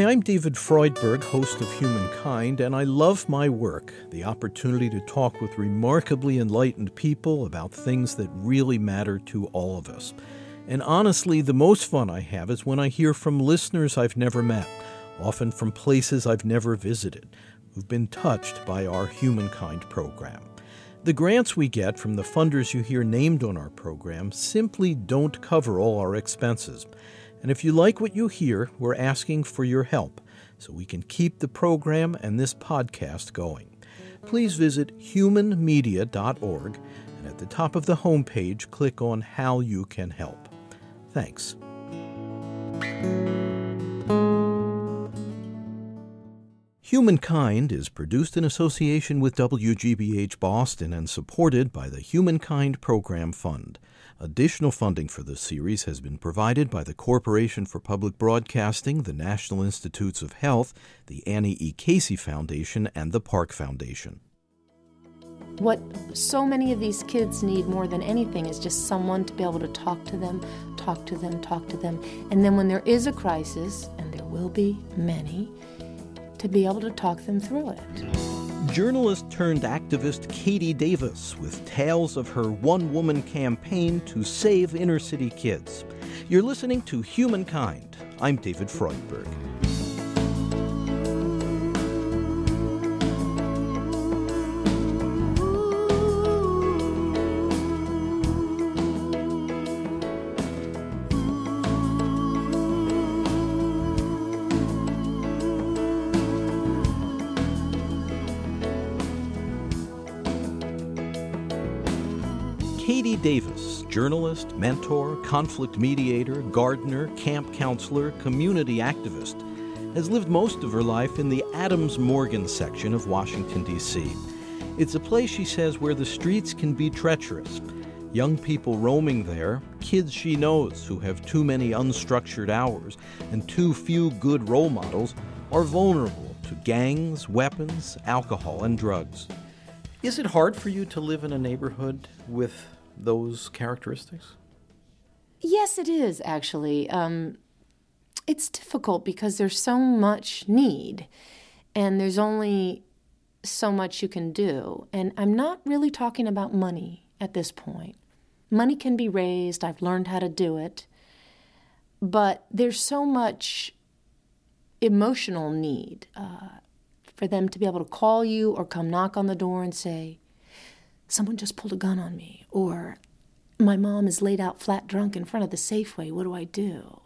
Hi, I'm David Freudberg, host of Humankind, and I love my work the opportunity to talk with remarkably enlightened people about things that really matter to all of us. And honestly, the most fun I have is when I hear from listeners I've never met, often from places I've never visited, who've been touched by our Humankind program. The grants we get from the funders you hear named on our program simply don't cover all our expenses. And if you like what you hear, we're asking for your help so we can keep the program and this podcast going. Please visit humanmedia.org and at the top of the homepage, click on How You Can Help. Thanks. Humankind is produced in association with WGBH Boston and supported by the Humankind Program Fund. Additional funding for this series has been provided by the Corporation for Public Broadcasting, the National Institutes of Health, the Annie E. Casey Foundation, and the Park Foundation. What so many of these kids need more than anything is just someone to be able to talk to them, talk to them, talk to them. And then when there is a crisis, and there will be many, to be able to talk them through it. Journalist turned activist Katie Davis with tales of her one woman campaign to save inner city kids. You're listening to Humankind. I'm David Freudberg. Katie Davis, journalist, mentor, conflict mediator, gardener, camp counselor, community activist, has lived most of her life in the Adams Morgan section of Washington, D.C. It's a place, she says, where the streets can be treacherous. Young people roaming there, kids she knows who have too many unstructured hours and too few good role models, are vulnerable to gangs, weapons, alcohol, and drugs. Is it hard for you to live in a neighborhood with those characteristics? Yes, it is actually. Um, it's difficult because there's so much need and there's only so much you can do. And I'm not really talking about money at this point. Money can be raised, I've learned how to do it. But there's so much emotional need uh, for them to be able to call you or come knock on the door and say, someone just pulled a gun on me, or my mom is laid out flat drunk in front of the Safeway. What do I do?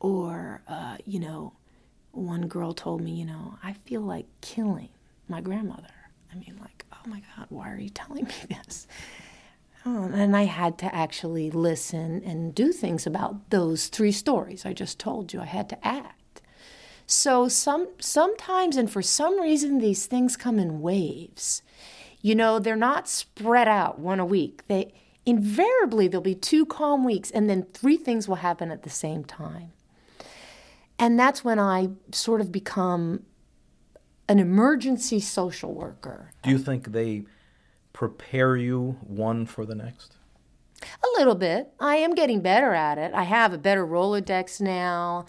Or, uh, you know, one girl told me, you know, I feel like killing my grandmother. I mean, like, oh my God, why are you telling me this? Oh, and I had to actually listen and do things about those three stories I just told you. I had to act. So some sometimes and for some reason these things come in waves. You know, they're not spread out one a week. They invariably there'll be two calm weeks and then three things will happen at the same time. And that's when I sort of become an emergency social worker. Do you think they prepare you one for the next? A little bit. I am getting better at it. I have a better Rolodex now.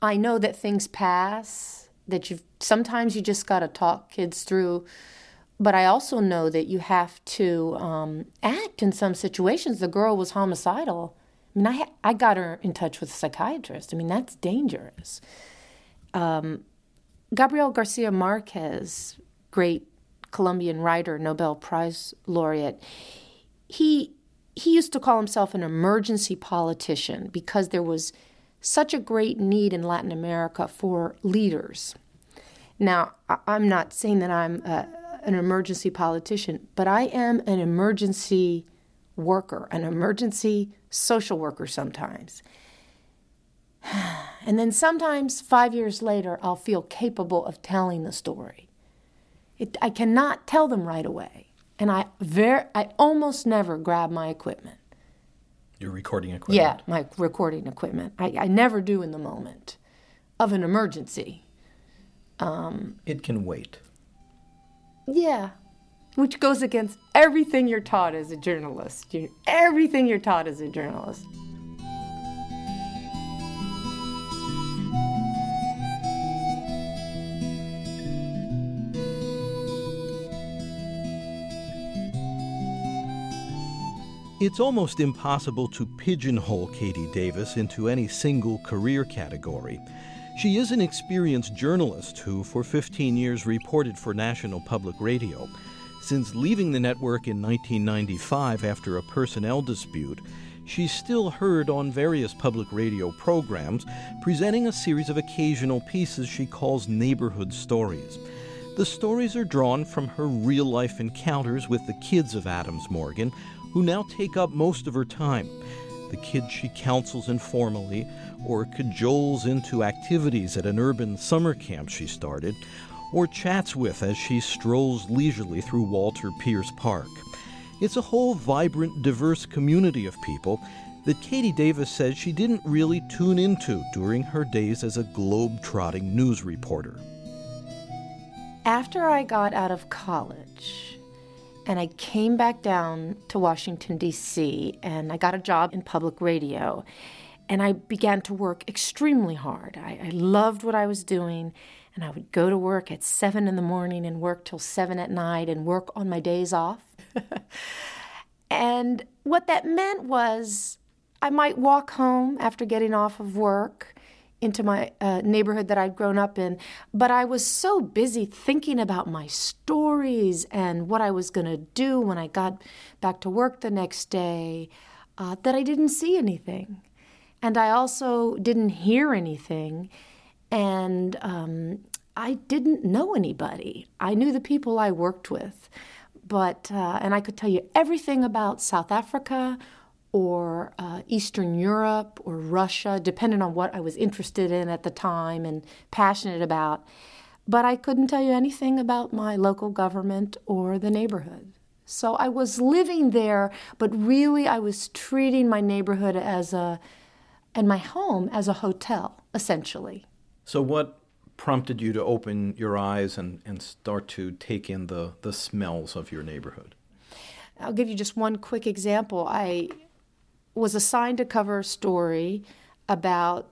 I know that things pass, that you sometimes you just got to talk kids through but I also know that you have to um, act in some situations. The girl was homicidal. I mean, I, I got her in touch with a psychiatrist. I mean, that's dangerous. Um, Gabriel Garcia Marquez, great Colombian writer, Nobel Prize laureate, he, he used to call himself an emergency politician because there was such a great need in Latin America for leaders. Now, I'm not saying that I'm an emergency politician, but I am an emergency worker, an emergency social worker sometimes. And then sometimes, five years later, I'll feel capable of telling the story. It, I cannot tell them right away, and I very, I almost never grab my equipment. Your recording equipment. Yeah, my recording equipment. I, I never do in the moment of an emergency. Um, it can wait. Yeah. Which goes against everything you're taught as a journalist. Everything you're taught as a journalist. It's almost impossible to pigeonhole Katie Davis into any single career category. She is an experienced journalist who, for 15 years, reported for National Public Radio. Since leaving the network in 1995 after a personnel dispute, she's still heard on various public radio programs, presenting a series of occasional pieces she calls neighborhood stories. The stories are drawn from her real life encounters with the kids of Adams Morgan, who now take up most of her time. The kids she counsels informally or cajoles into activities at an urban summer camp she started, or chats with as she strolls leisurely through Walter Pierce Park. It's a whole vibrant, diverse community of people that Katie Davis says she didn't really tune into during her days as a globe-trotting news reporter. After I got out of college, and I came back down to Washington, D.C., and I got a job in public radio. And I began to work extremely hard. I, I, loved what I was doing, and I would go to work at seven in the morning and work till seven at night and work on my days off. and what that meant was I might walk home after getting off of work into my uh, neighborhood that I'd grown up in, but I was so busy thinking about my stories and what I was going to do when I got back to work the next day uh, that I didn't see anything. And I also didn't hear anything. And um, I didn't know anybody. I knew the people I worked with. But, uh, and I could tell you everything about South Africa or uh, Eastern Europe or Russia, depending on what I was interested in at the time and passionate about. But I couldn't tell you anything about my local government or the neighborhood. So I was living there, but really I was treating my neighborhood as a, and my home as a hotel, essentially. So, what prompted you to open your eyes and, and start to take in the, the smells of your neighborhood? I'll give you just one quick example. I was assigned to cover a story about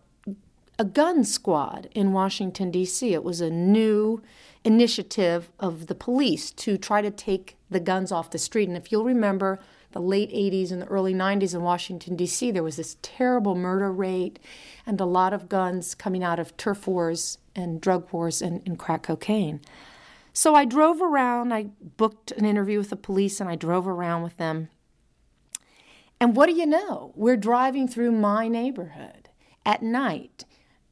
a gun squad in Washington, D.C. It was a new initiative of the police to try to take the guns off the street. And if you'll remember, the late 80s and the early 90s in Washington, D.C., there was this terrible murder rate and a lot of guns coming out of turf wars and drug wars and, and crack cocaine. So I drove around, I booked an interview with the police, and I drove around with them and what do you know? We're driving through my neighborhood at night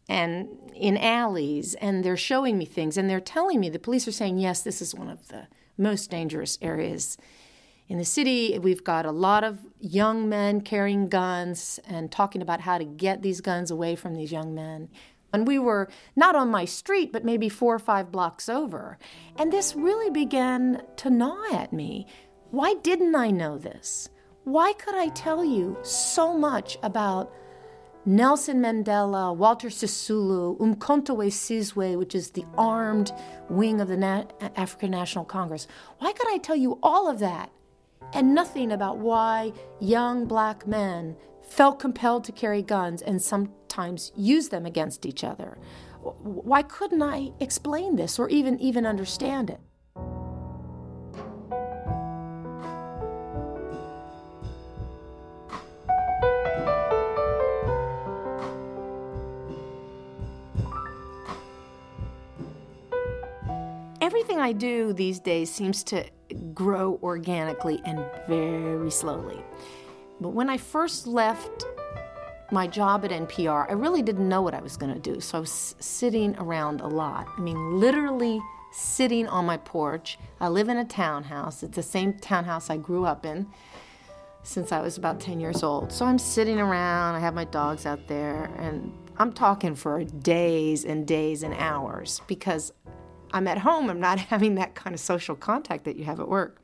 and in alleys, and they're showing me things, and they're telling me the police are saying, yes, this is one of the most dangerous areas in the city. We've got a lot of young men carrying guns and talking about how to get these guns away from these young men. And we were not on my street, but maybe four or five blocks over. And this really began to gnaw at me. Why didn't I know this? Why could I tell you so much about Nelson Mandela, Walter Sisulu, Umkhonto we Sizwe, which is the armed wing of the Na- African National Congress? Why could I tell you all of that and nothing about why young black men felt compelled to carry guns and sometimes use them against each other? Why couldn't I explain this or even even understand it? Everything I do these days seems to grow organically and very slowly. But when I first left my job at NPR, I really didn't know what I was going to do. So I was sitting around a lot. I mean, literally sitting on my porch. I live in a townhouse. It's the same townhouse I grew up in since I was about 10 years old. So I'm sitting around, I have my dogs out there, and I'm talking for days and days and hours because I'm at home, I'm not having that kind of social contact that you have at work.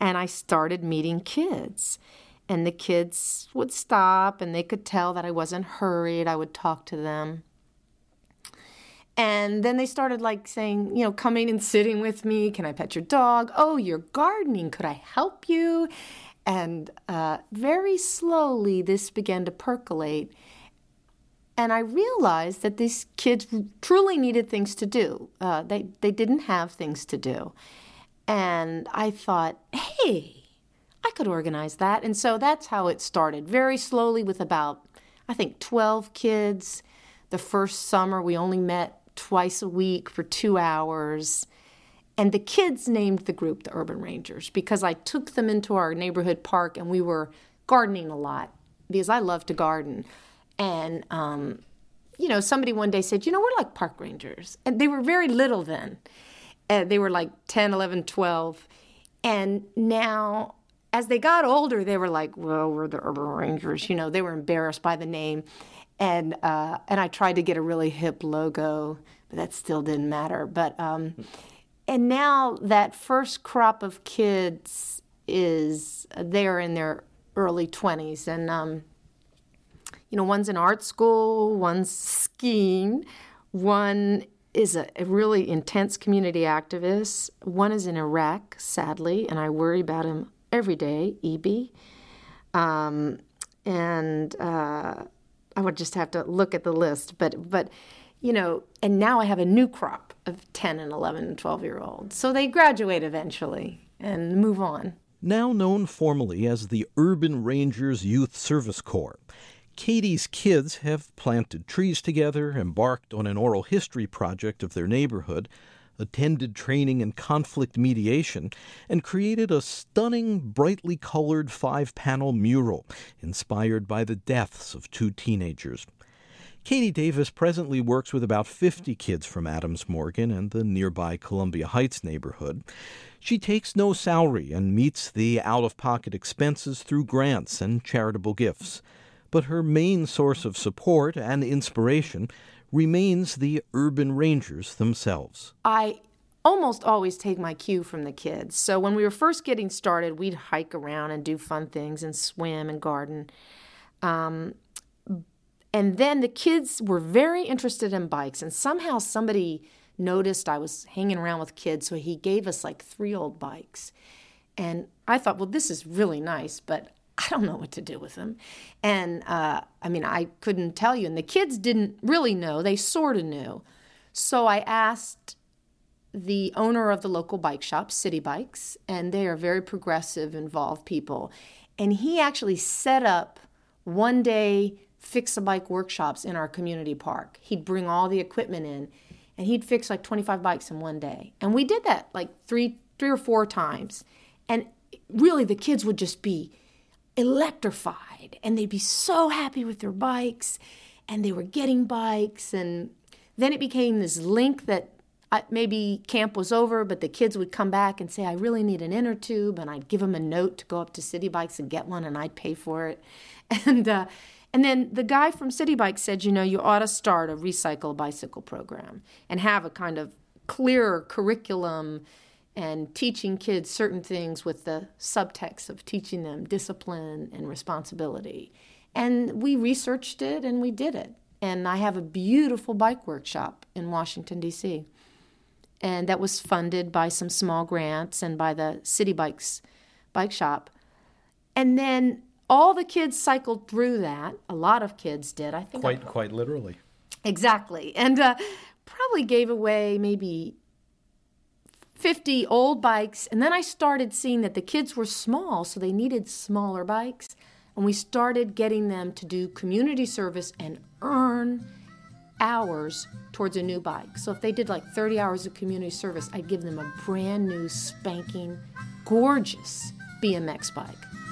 And I started meeting kids. And the kids would stop and they could tell that I wasn't hurried. I would talk to them. And then they started like saying, you know, coming and sitting with me. Can I pet your dog? Oh, you're gardening. Could I help you? And uh, very slowly, this began to percolate. And I realized that these kids truly needed things to do. Uh, they, they didn't have things to do. And I thought, hey, I could organize that. And so that's how it started. Very slowly, with about, I think, 12 kids. The first summer, we only met twice a week for two hours. And the kids named the group the Urban Rangers because I took them into our neighborhood park and we were gardening a lot because I love to garden. And, um, you know, somebody one day said, you know, we're like park rangers. And they were very little then. Uh, they were like 10, 11, 12. And now as they got older, they were like, "Well, we're the Urban Rangers." You know, they were embarrassed by the name, and uh, and I tried to get a really hip logo, but that still didn't matter. But um, and now that first crop of kids is they're in their early twenties, and um, you know, one's in art school, one's skiing, one is a, a, really intense community activist. One is in Iraq, sadly, and I worry about him every day, EB. Um, and uh, I would just have to look at the list. But, but, you know, and now I have a new crop of 10 and 11 and 12 year olds. So they graduate eventually and move on. Now known formally as the Urban Rangers Youth Service Corps. Katie's kids have planted trees together, embarked on an oral history project of their neighborhood, attended training in conflict mediation, and created a stunning, brightly colored five panel mural inspired by the deaths of two teenagers. Katie Davis presently works with about 50 kids from Adams Morgan and the nearby Columbia Heights neighborhood. She takes no salary and meets the out of pocket expenses through grants and charitable gifts. But her main source of support and inspiration remains the urban rangers themselves. I almost always take my cue from the kids. So when we were first getting started, we'd hike around and do fun things and swim and garden. Um, and then the kids were very interested in bikes, and somehow somebody noticed I was hanging around with kids, so he gave us like three old bikes. And I thought, well, this is really nice, but I don't know what to do with them. And uh, I mean, I couldn't tell you. And the kids didn't really know, they sort of knew. So I asked the owner of the local bike shop, City Bikes, and they are very progressive, involved people. And he actually set up one day fix a bike workshops in our community park. He'd bring all the equipment in and he'd fix like 25 bikes in one day. And we did that like three three or four times. And really the kids would just be electrified and they'd be so happy with their bikes and they were getting bikes and then it became this link that maybe camp was over but the kids would come back and say i really need an inner tube and i'd give them a note to go up to city bikes and get one and i'd pay for it. And uh, and then the guy from city bikes said you know you ought to start a recycle bicycle program and have a kind of clearer curriculum and teaching kids certain things with the subtext of teaching them discipline and responsibility. And we researched it and we did it. And I have a beautiful bike workshop in Washington, D.C. And that was funded by some small grants and by the City Bikes bike shop. And then all the kids cycled through that. A lot of kids did. I think quite I, quite literally. Exactly, and uh, probably gave away maybe 50 old bikes. And then I started seeing that the kids were small, so they needed smaller bikes. And we started getting them to do community service and earn hours towards a new bike. So if they did like 30 hours of community service, I'd give them a brand new, spanking, gorgeous BMX bike.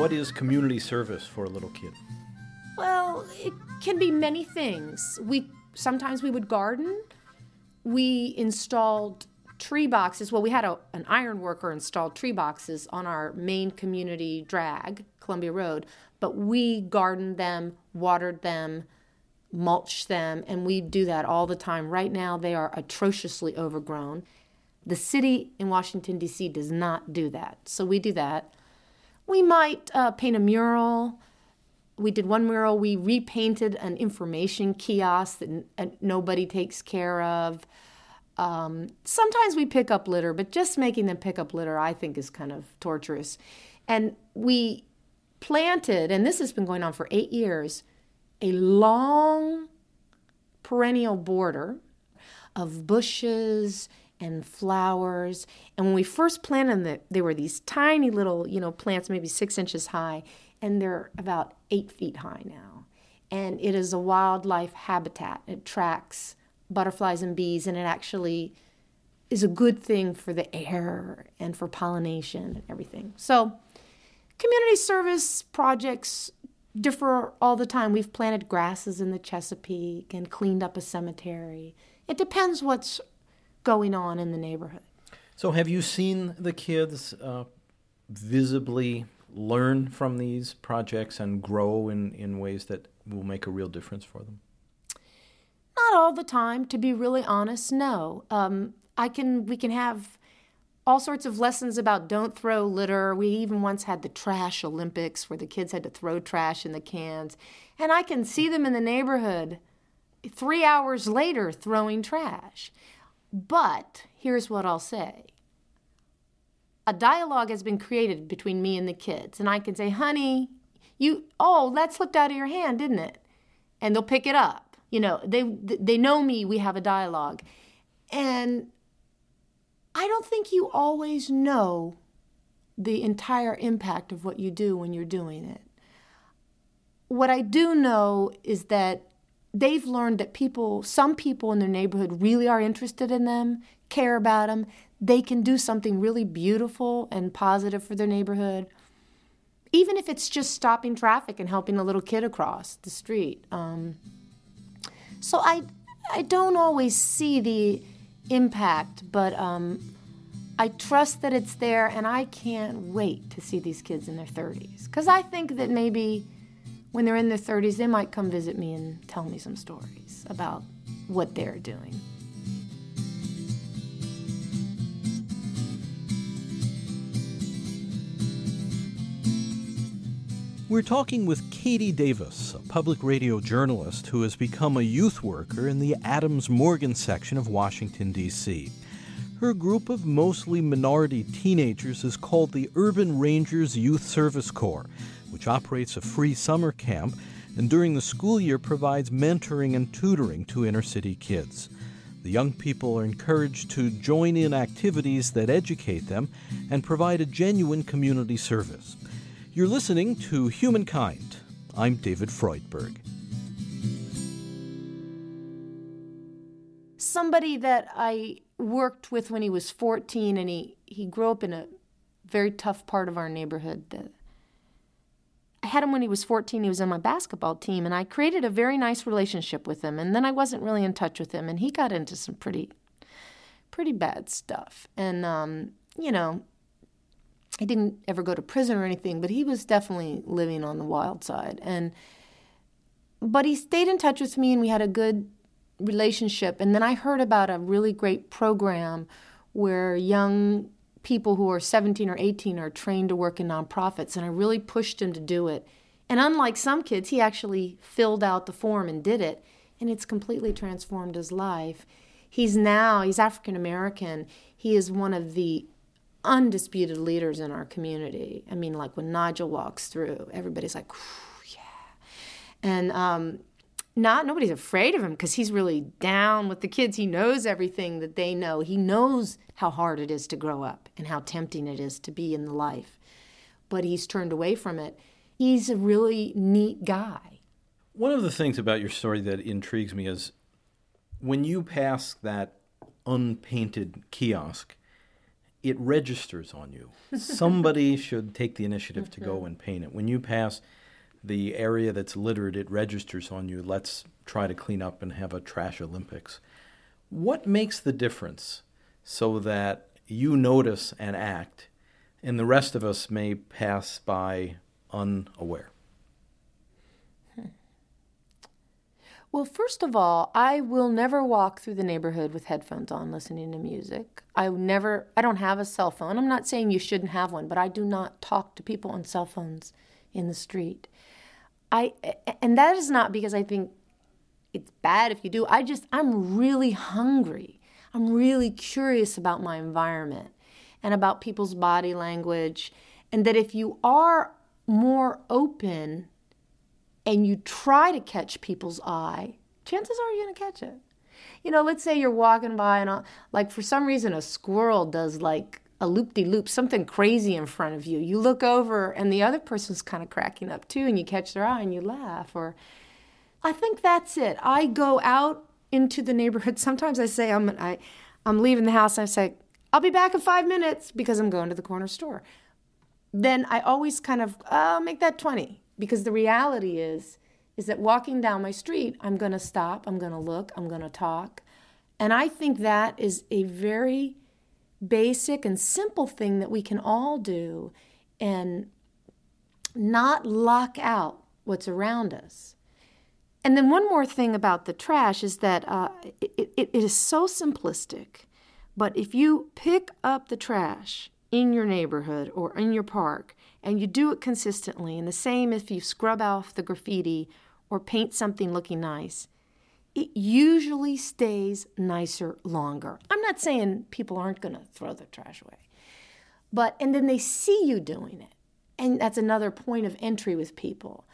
What is community service for a little kid? Well, it can be many things. We sometimes we would garden. We installed tree boxes. Well, we had a, an iron worker install tree boxes on our main community drag, Columbia Road, but we gardened them, watered them, mulched them, and we do that all the time. Right now, they are atrociously overgrown. The city in Washington, D.C. does not do that. So we do that. We might uh, paint a mural. We did one mural. We repainted an information kiosk that n- nobody takes care of. Um, sometimes we pick up litter, but just making them pick up litter, I think, is kind of torturous. And we planted, and this has been going on for eight years, a long perennial border of bushes and flowers. And when we first planted them, they were these tiny little, you know, plants, maybe six inches high, and they're about eight feet high now. And it is a wildlife habitat. It attracts butterflies and bees, and it actually is a good thing for the air and for pollination and everything. So, community service projects differ all the time. We've planted grasses in the Chesapeake and cleaned up a cemetery. It depends what's going on in the neighborhood. So, have you seen the kids uh, visibly learn from these projects and grow in, in ways that will make a real difference for them? Not all the time, to be really honest. No, um, I can. We can have all sorts of lessons about don't throw litter. We even once had the trash Olympics where the kids had to throw trash in the cans, and I can see them in the neighborhood three hours later throwing trash. But here's what I'll say a dialogue has been created between me and the kids, and I can say, honey, you, oh, that slipped out of your hand, didn't it? And they'll pick it up. You know, they, they know me, we have a dialogue. And I don't think you always know the entire impact of what you do when you're doing it. What I do know is that they've learned that people, some people in their neighborhood really are interested in them, care about them. They can do something really beautiful and positive for their neighborhood, even if it's just stopping traffic and helping a little kid across the street. Um, so I, I don't always see the impact, but um, I trust that it's there, and I can't wait to see these kids in their 30s because I think that maybe when they're in their 30s, they might come visit me and tell me some stories about what they're doing. We're talking with Katie Davis, a public radio journalist who has become a youth worker in the Adams Morgan section of Washington, D.C. Her group of mostly minority teenagers is called the Urban Rangers Youth Service Corps which operates a free summer camp and during the school year provides mentoring and tutoring to inner city kids. The young people are encouraged to join in activities that educate them and provide a genuine community service. You're listening to Humankind. I'm David Freudberg. Somebody that I worked with when he was 14 and he, he grew up in a very tough part of our neighborhood. The, I had him when he was 14. He was on my basketball team, and I created a very nice relationship with him. And then I wasn't really in touch with him, and he got into some pretty, pretty bad stuff. And um, you know, he didn't ever go to prison or anything, but he was definitely living on the wild side. And but he stayed in touch with me, and we had a good relationship. And then I heard about a really great program where young people who are 17 or 18 are trained to work in nonprofits, and I really pushed him to do it. And unlike some kids, he actually filled out the form and did it, and it's completely transformed his life. He's now, he's African American. He is one of the undisputed leaders in our community. I mean, like when Nigel walks through, everybody's like, yeah. And um, not nobody's afraid of him because he's really down with the kids. He knows everything that they know. He knows how hard it is to grow up and how tempting it is to be in the life. But he's turned away from it. He's a really neat guy. One of the things about your story that intrigues me is when you pass that unpainted kiosk, it registers on you. Somebody should take the initiative to go mm-hmm. and paint it. When you pass the area that's littered, it registers on you. Let's try to clean up and have a trash Olympics. What makes the difference so that you notice and act, and the rest of us may pass by unaware? Hmm. Well, first of all, I will never walk through the neighborhood with headphones on listening to music. I never I don't have a cell phone. I'm not saying you shouldn't have one, but I do not talk to people on cell phones in the street. I and that is not because I think it's bad if you do. I just I'm really hungry. I'm really curious about my environment and about people's body language and that if you are more open and you try to catch people's eye, chances are you're going to catch it. You know, let's say you're walking by and, like, for some reason, a squirrel does like a loop de loop, something crazy in front of you. You look over and the other person's kind of cracking up too, and you catch their eye and you laugh. Or I think that's it. I go out into the neighborhood. Sometimes I say I'm I, I'm leaving the house. And I say I'll be back in five minutes because I'm going to the corner store. Then I always kind of uh, make that twenty because the reality is is that walking down my street, I'm going to stop. I'm going to look. I'm going to talk, and I think that is a very basic and simple thing that we can all do and not lock out what's around us. And then, one more thing about the trash is that uh, it, it, it is so simplistic. But if you pick up the trash in your neighborhood or in your park and you do it consistently, and the same if you scrub off the graffiti or paint something looking nice, it usually stays nicer longer. I'm not saying people aren't going to throw their trash away, but and then they see you doing it. And that's another point of entry with people.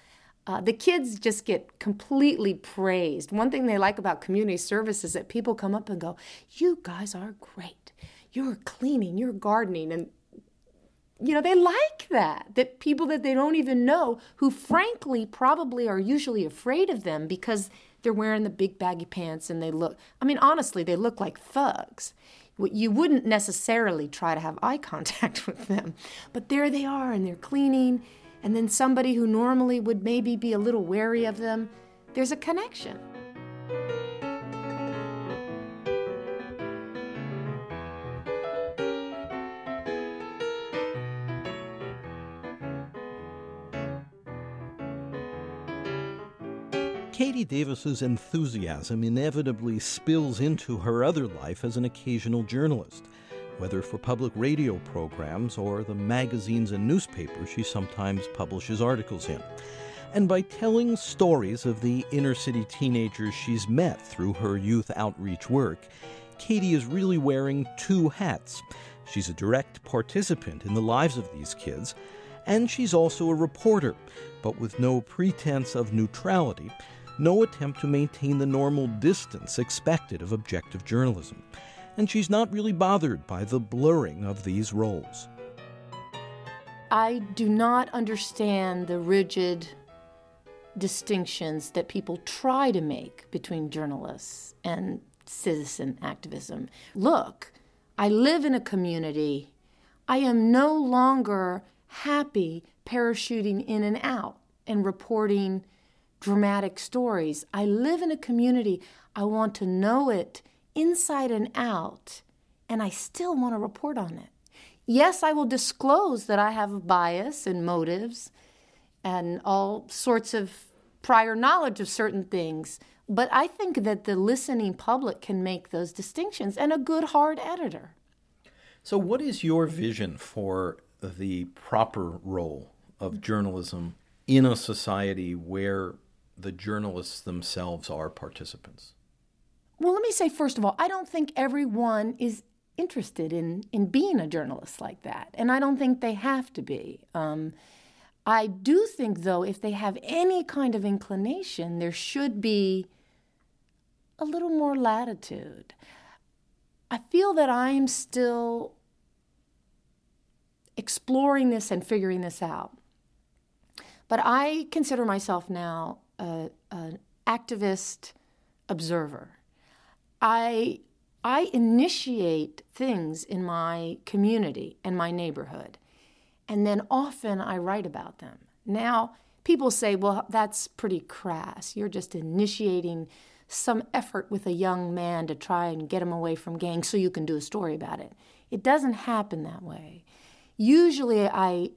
Uh, the kids just get completely praised. One thing they like about community service is that people come up and go, You guys are great. You're cleaning, you're gardening. And, you know, they like that. That people that they don't even know, who frankly probably are usually afraid of them because they're wearing the big baggy pants and they look, I mean, honestly, they look like thugs. You wouldn't necessarily try to have eye contact with them, but there they are and they're cleaning. And then somebody who normally would maybe be a little wary of them, there's a connection. Katie Davis's enthusiasm inevitably spills into her other life as an occasional journalist, whether for public radio programs or the magazines and newspapers she sometimes publishes articles in. And by telling stories of the inner city teenagers she's met through her youth outreach work, Katie is really wearing two hats. She's a direct participant in the lives of these kids, and she's also a reporter, but with no pretense of neutrality no attempt to maintain the normal distance expected of objective journalism, and she's not really bothered by the blurring of these roles. I do not understand the rigid distinctions that people try to make between journalists and citizen activism. Look, I live in a community. I am no longer happy parachuting in and out and reporting dramatic stories. I live in a community. I want to know it inside and out, and I still want to report on it. Yes, I will disclose that I have bias and motives and all sorts of prior knowledge of certain things, but I think that the listening public can make those distinctions and a good hard editor. So, what is your vision for the proper role of journalism in a society where the journalists themselves are participants? Well, let me say, first of all, I don't think everyone is interested in, in being a journalist like that, and I don't think they have to be. Um, I do think, though, if they have any kind of inclination, there should be a little more latitude. I feel that I'm still exploring this and figuring this out. But I consider myself now a, an activist observer. I I initiate things in my community and my neighborhood, and then often I write about them. Now, people say, well, that's pretty crass. You're just initiating some effort with a young man to try and get him away from gangs so you can do a story about it. It doesn't happen that way. Usually, I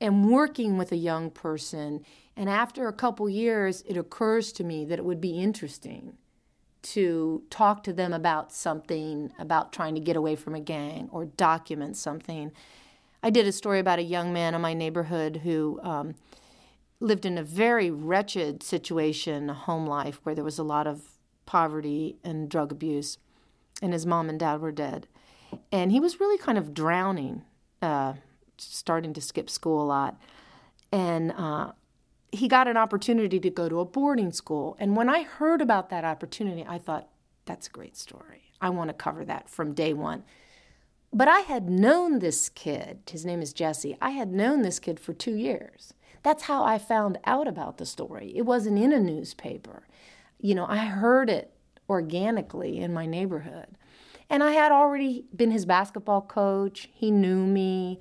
am working with a young person and after a couple years, it occurs to me that it would be interesting to talk to them about something, about trying to get away from a gang or document something. I did a story about a young man in my neighborhood who um, lived in a very wretched situation, a home life where there was a lot of poverty and drug abuse, and his mom and dad were dead. And he was really kind of drowning, uh, starting to skip school a lot. And uh, he got an opportunity to go to a boarding school. And when I heard about that opportunity, I thought, that's a great story. I want to cover that from day one. But I had known this kid, his name is Jesse, I had known this kid for two years. That's how I found out about the story. It wasn't in a newspaper. You know, I heard it organically in my neighborhood. And I had already been his basketball coach. He knew me.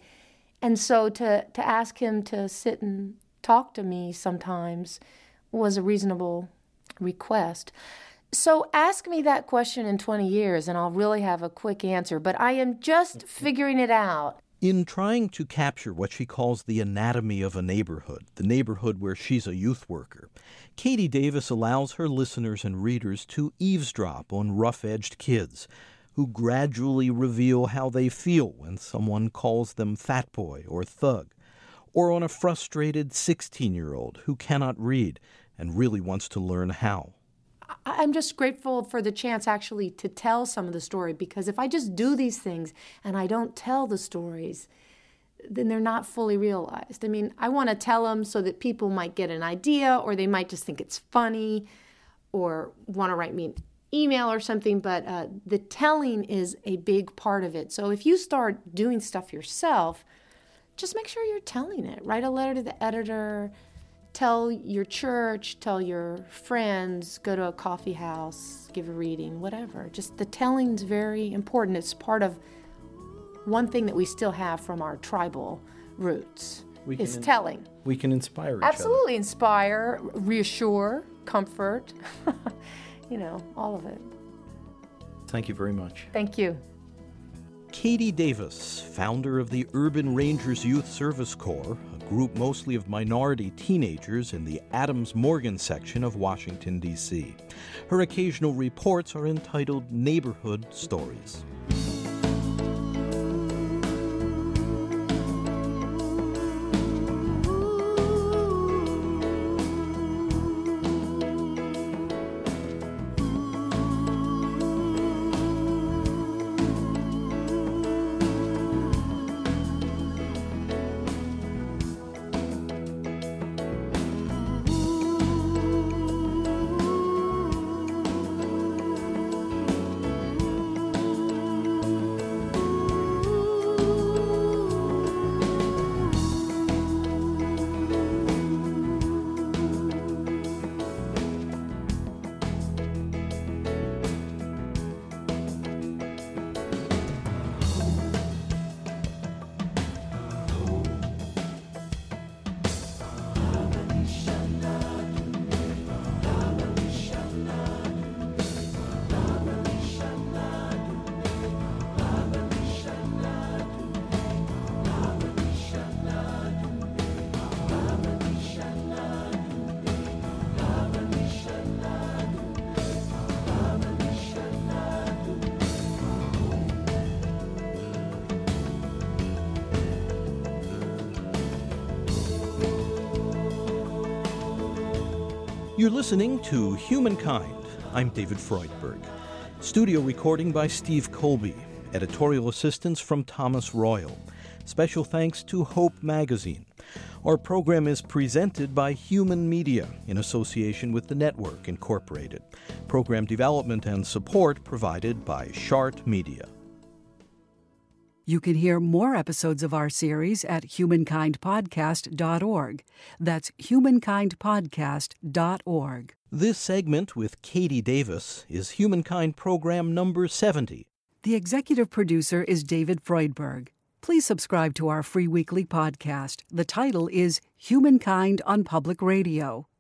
And so to, to ask him to sit and talk to me sometimes was a reasonable request. So ask me that question in 20 years and I'll really have a quick answer, but I am just mm-hmm. figuring it out. In trying to capture what she calls the anatomy of a neighborhood, the neighborhood where she's a youth worker, Katie Davis allows her listeners and readers to eavesdrop on rough edged kids who gradually reveal how they feel when someone calls them fat boy or thug, or on a frustrated 16 year old who cannot read and really wants to learn how. I'm just grateful for the chance actually to tell some of the story because if I just do these things and I don't tell the stories, then they're not fully realized. I mean, I want to tell them so that people might get an idea or they might just think it's funny or want to write me email or something, but uh, the telling is a big part of it. So if you start doing stuff yourself, just make sure you're telling it. Write a letter to the editor tell your church, tell your friends, go to a coffee house, give a reading, whatever. Just the telling's very important. It's part of one thing that we still have from our tribal roots we is telling. We can inspire Absolutely inspire, reassure, comfort, you know, all of it. Thank you very much. Thank you. Katie Davis, founder of the Urban Rangers Youth Service Corps, a group mostly of minority teenagers in the Adams Morgan section of Washington, D.C. Her occasional reports are entitled Neighborhood Stories. You're listening to Humankind. I'm David Freudberg. Studio recording by Steve Colby. Editorial assistance from Thomas Royal. Special thanks to Hope Magazine. Our program is presented by Human Media in association with the Network Incorporated. Program development and support provided by Shart Media. You can hear more episodes of our series at humankindpodcast.org. That's humankindpodcast.org. This segment with Katie Davis is Humankind Program number 70. The executive producer is David Freudberg. Please subscribe to our free weekly podcast. The title is Humankind on Public Radio.